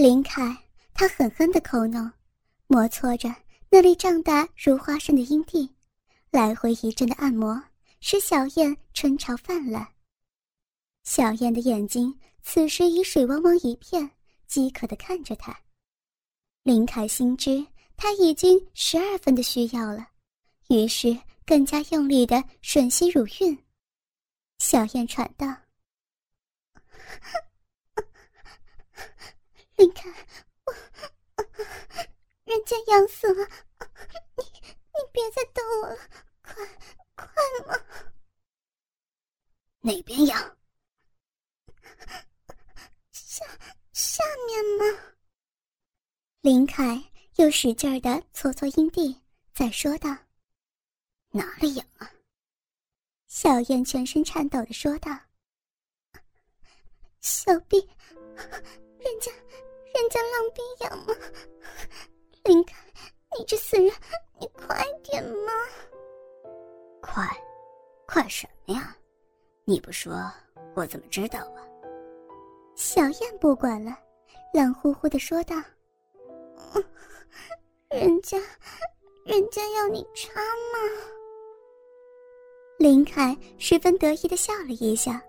林凯，他狠狠的抠弄，摩搓着那粒胀大如花生的阴蒂，来回一阵的按摩，使小燕春潮泛滥。小燕的眼睛此时已水汪汪一片，饥渴的看着他。林凯心知他已经十二分的需要了，于是更加用力的吮吸乳晕。小燕喘道：“林凯，我人家痒死了，你你别再逗我了，快快嘛！哪边痒？下下面吗？”林凯又使劲的搓搓阴蒂，再说道：“哪里痒啊？”小燕全身颤抖的说道：“小臂，人家，人家浪逼痒吗？林凯，你这死人，你快点嘛！快，快什么呀？你不说，我怎么知道啊？”小燕不管了，冷乎乎的说道。人家，人家要你插吗？林凯十分得意的笑了一下，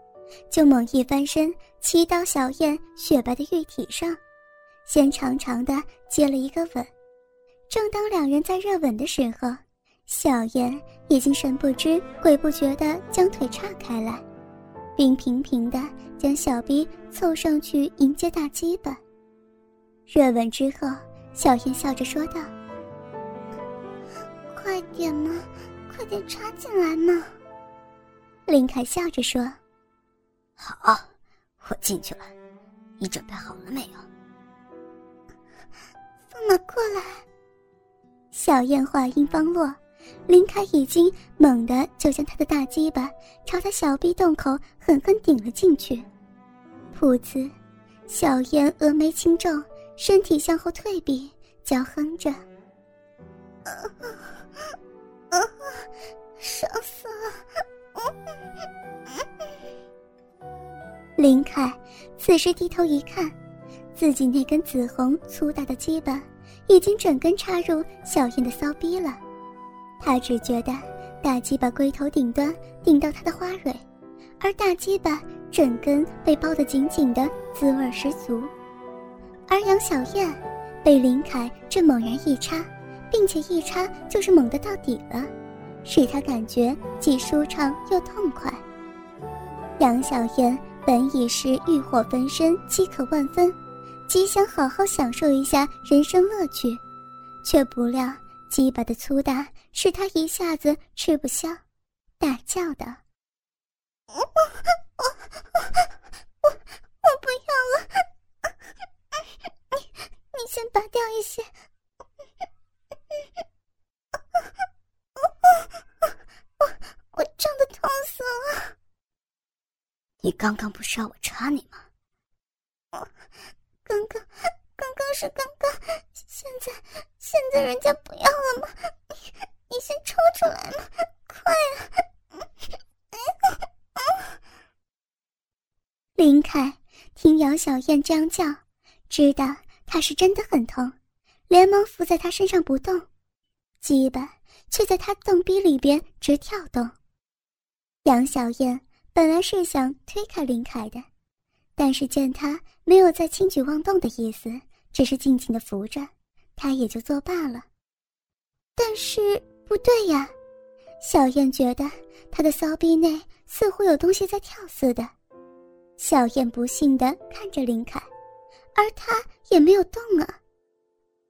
就猛一翻身，骑到小燕雪白的玉体上，先长长的接了一个吻。正当两人在热吻的时候，小燕已经神不知鬼不觉的将腿岔开来，并频频的将小逼凑上去迎接大鸡巴。热吻之后。小燕笑着说道：“快点嘛，快点插进来嘛。”林凯笑着说：“好，我进去了。你准备好了没有？”马过来。小燕话音方落，林凯已经猛地就将他的大鸡巴朝他小臂洞口狠狠顶了进去。噗呲，小燕峨眉轻皱。身体向后退避，娇哼着：“爽死了！”林凯此时低头一看，自己那根紫红粗大的鸡巴已经整根插入小燕的骚逼了。他只觉得大鸡巴龟头顶端顶到他的花蕊，而大鸡巴整根被包得紧紧的，滋味十足。而杨小燕被林凯这猛然一插，并且一插就是猛的到底了，使他感觉既舒畅又痛快。杨小燕本已是欲火焚身、饥渴万分，极想好好享受一下人生乐趣，却不料鸡巴的粗大使他一下子吃不消，大叫道：“我我我我不要了！”你你先拔掉一些，我我胀得痛死了。你刚刚不是要我插你吗？我刚刚刚刚是刚刚，现在现在人家不要了吗？你 你先抽出来嘛，快啊！林凯听杨小燕这样叫，知道。她是真的很痛，连忙伏在她身上不动，鸡巴却在她洞壁里边直跳动。杨小燕本来是想推开林凯的，但是见他没有再轻举妄动的意思，只是静静的扶着，他也就作罢了。但是不对呀，小燕觉得他的骚逼内似乎有东西在跳似的，小燕不信的看着林凯。而他也没有动啊，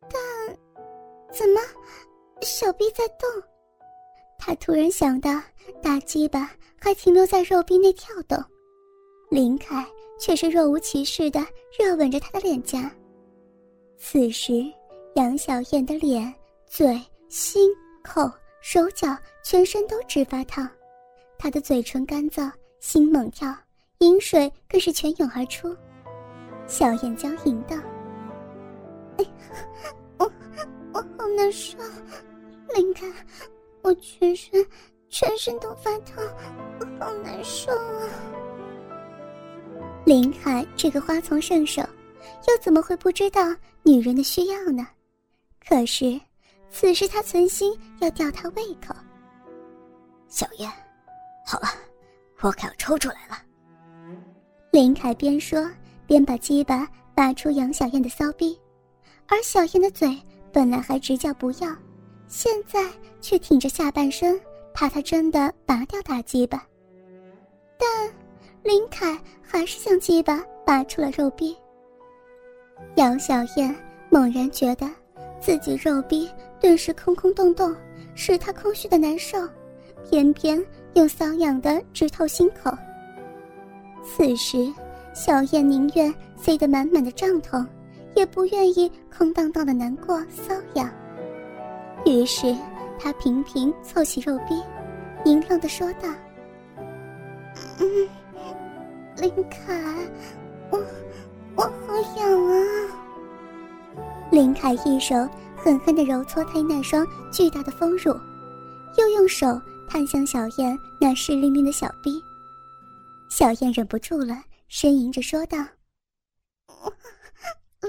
但怎么小臂在动？他突然想到，大鸡巴还停留在肉壁内跳动，林凯却是若无其事的热吻着他的脸颊。此时，杨小燕的脸、嘴、心、口、手脚全身都直发烫，她的嘴唇干燥，心猛跳，饮水更是泉涌而出。小燕娇吟道：“哎，我我好难受，林凯，我全身全身都发烫，我好难受啊！”林凯这个花丛圣手，又怎么会不知道女人的需要呢？可是，此时他存心要吊他胃口。小燕，好了，我可要抽出来了。林凯边说边把鸡巴拔出杨小燕的骚逼，而小燕的嘴本来还直叫不要，现在却挺着下半身，怕他真的拔掉大鸡巴。但林凯还是将鸡巴拔出了肉壁。杨小燕猛然觉得自己肉壁顿时空空洞洞，使他空虚的难受，偏偏又瘙痒的直透心口。此时，小燕宁愿塞得满满的胀痛，也不愿意空荡荡的难过瘙痒。于是，她频频凑起肉壁，淫浪的说道：“嗯，林凯，我我好痒啊。”林凯一手狠狠地揉搓她那双巨大的丰乳，又用手探向小燕那湿淋淋的小臂。小燕忍不住了，呻吟着说道：“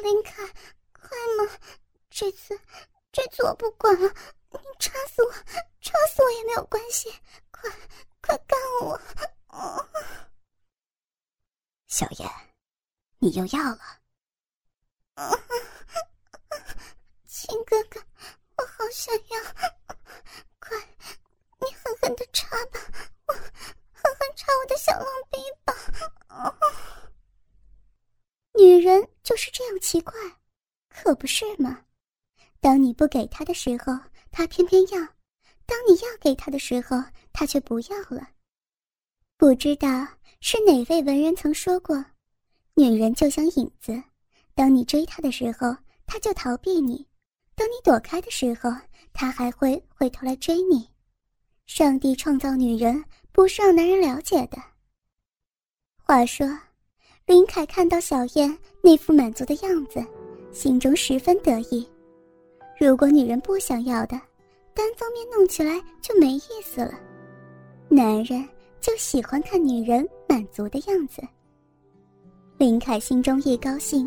林凯，快嘛！这次，这次我不管了，你插死我，插死我也没有关系，快，快干我！”小燕，你又要了？亲哥哥，我好想要，快，你狠狠的插吧，我。狠狠插我的小浪逼吧！女人就是这样奇怪，可不是吗？当你不给她的时候，她偏偏要；当你要给她的时候，她却不要了。不知道是哪位文人曾说过：“女人就像影子，当你追她的时候，她就逃避你；等你躲开的时候，他还会回头来追你。”上帝创造女人。不是让男人了解的。话说，林凯看到小燕那副满足的样子，心中十分得意。如果女人不想要的，单方面弄起来就没意思了。男人就喜欢看女人满足的样子。林凯心中一高兴，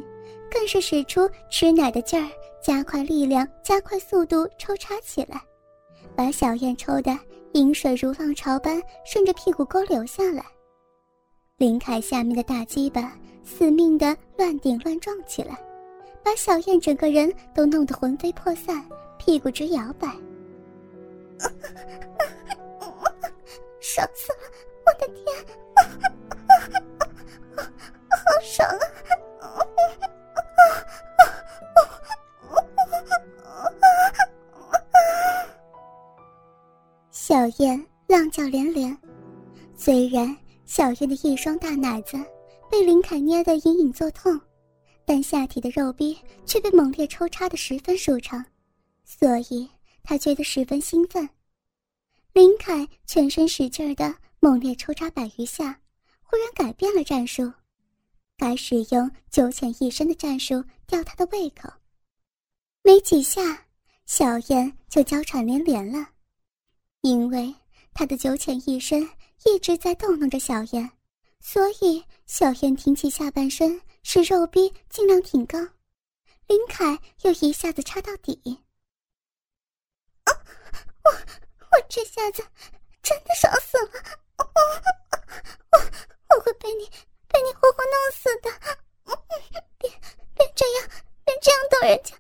更是使出吃奶的劲儿，加快力量，加快速度抽插起来，把小燕抽的。饮水如浪潮般顺着屁股沟流下来，林凯下面的大鸡巴死命的乱顶乱撞起来，把小燕整个人都弄得魂飞魄散，屁股直摇摆。爽死了！我的天，好爽啊！小燕浪叫连连，虽然小燕的一双大奶子被林凯捏得隐隐作痛，但下体的肉壁却被猛烈抽插的十分舒畅，所以她觉得十分兴奋。林凯全身使劲的猛烈抽插百余下，忽然改变了战术，改使用九浅一深的战术吊他的胃口。没几下，小燕就娇喘连连了。因为他的九浅一深一直在逗弄着小燕，所以小燕挺起下半身，使肉壁尽量挺高。林凯又一下子插到底。啊！我我这下子真的爽死了！我我我会被你被你活活弄死的！别别这样，别这样逗人家！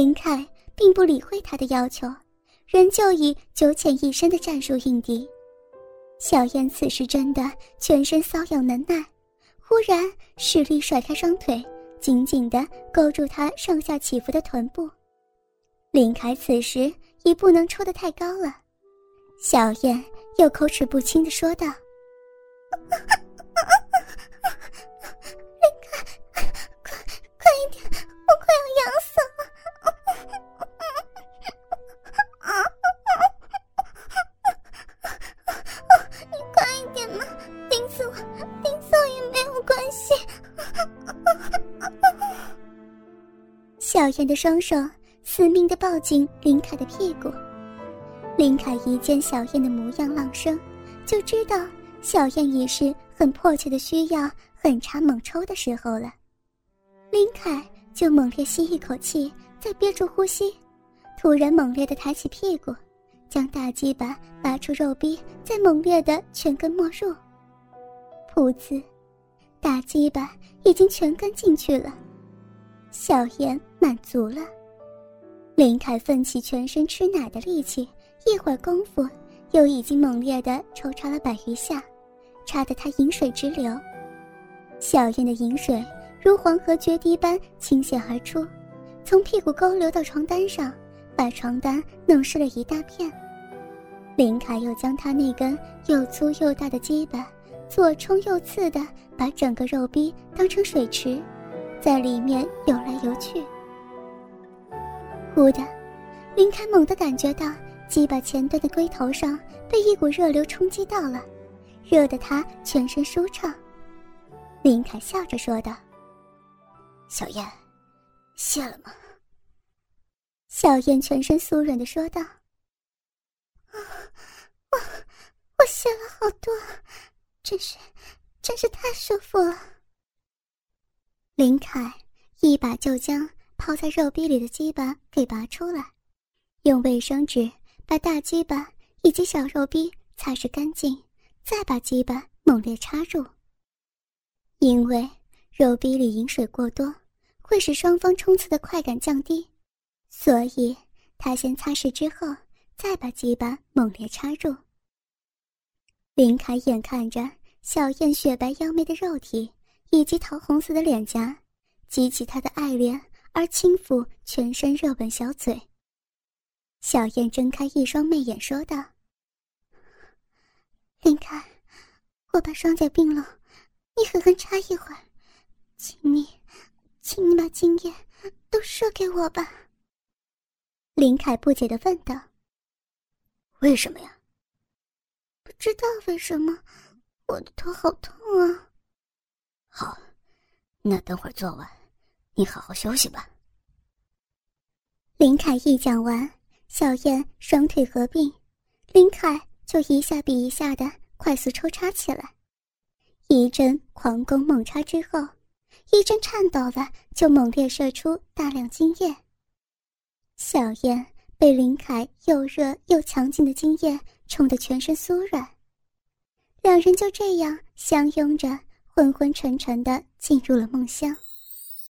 林凯并不理会他的要求，仍旧以九浅一深的战术应敌。小燕此时真的全身瘙痒难耐，忽然使力甩开双腿，紧紧地勾住他上下起伏的臀部。林凯此时已不能抽得太高了，小燕又口齿不清地说道。小燕的双手死命地抱紧林凯的屁股，林凯一见小燕的模样浪声，就知道小燕已是很迫切的需要狠插猛抽的时候了。林凯就猛烈吸一口气，再憋住呼吸，突然猛烈的抬起屁股，将大鸡巴拔出肉壁，再猛烈的全根没入。噗呲，大鸡巴已经全根进去了，小燕满足了。林凯奋起全身吃奶的力气，一会儿功夫，又已经猛烈的抽插了百余下，插得他饮水直流。小燕的饮水如黄河决堤般倾泻而出，从屁股沟流到床单上，把床单弄湿了一大片。林凯又将他那根又粗又大的鸡巴。左冲右刺的把整个肉壁当成水池，在里面游来游去。忽的，林凯猛地感觉到鸡巴前端的龟头上被一股热流冲击到了，热得他全身舒畅。林凯笑着说道：“小燕，谢了吗？”小燕全身酥软的说道：“啊，我我谢了好多。”真是，真是太舒服了。林凯一把就将泡在肉壁里的鸡巴给拔出来，用卫生纸把大鸡巴以及小肉壁擦拭干净，再把鸡巴猛烈插入。因为肉壁里饮水过多，会使双方冲刺的快感降低，所以他先擦拭之后，再把鸡巴猛烈插入。林凯眼看着小燕雪白妖媚的肉体以及桃红色的脸颊，激起他的爱恋而轻抚全身热吻小嘴。小燕睁开一双媚眼说道：“林凯，我把双脚并拢，你狠狠插一会儿，请你，请你把精液都射给我吧。”林凯不解的问道：“为什么呀？”不知道为什么，我的头好痛啊！好，那等会儿做完，你好好休息吧。林凯一讲完，小燕双腿合并，林凯就一下比一下的快速抽插起来。一阵狂攻猛插之后，一阵颤抖的就猛烈射出大量精液。小燕被林凯又热又强劲的精液。冲得全身酥软，两人就这样相拥着，昏昏沉沉的进入了梦乡。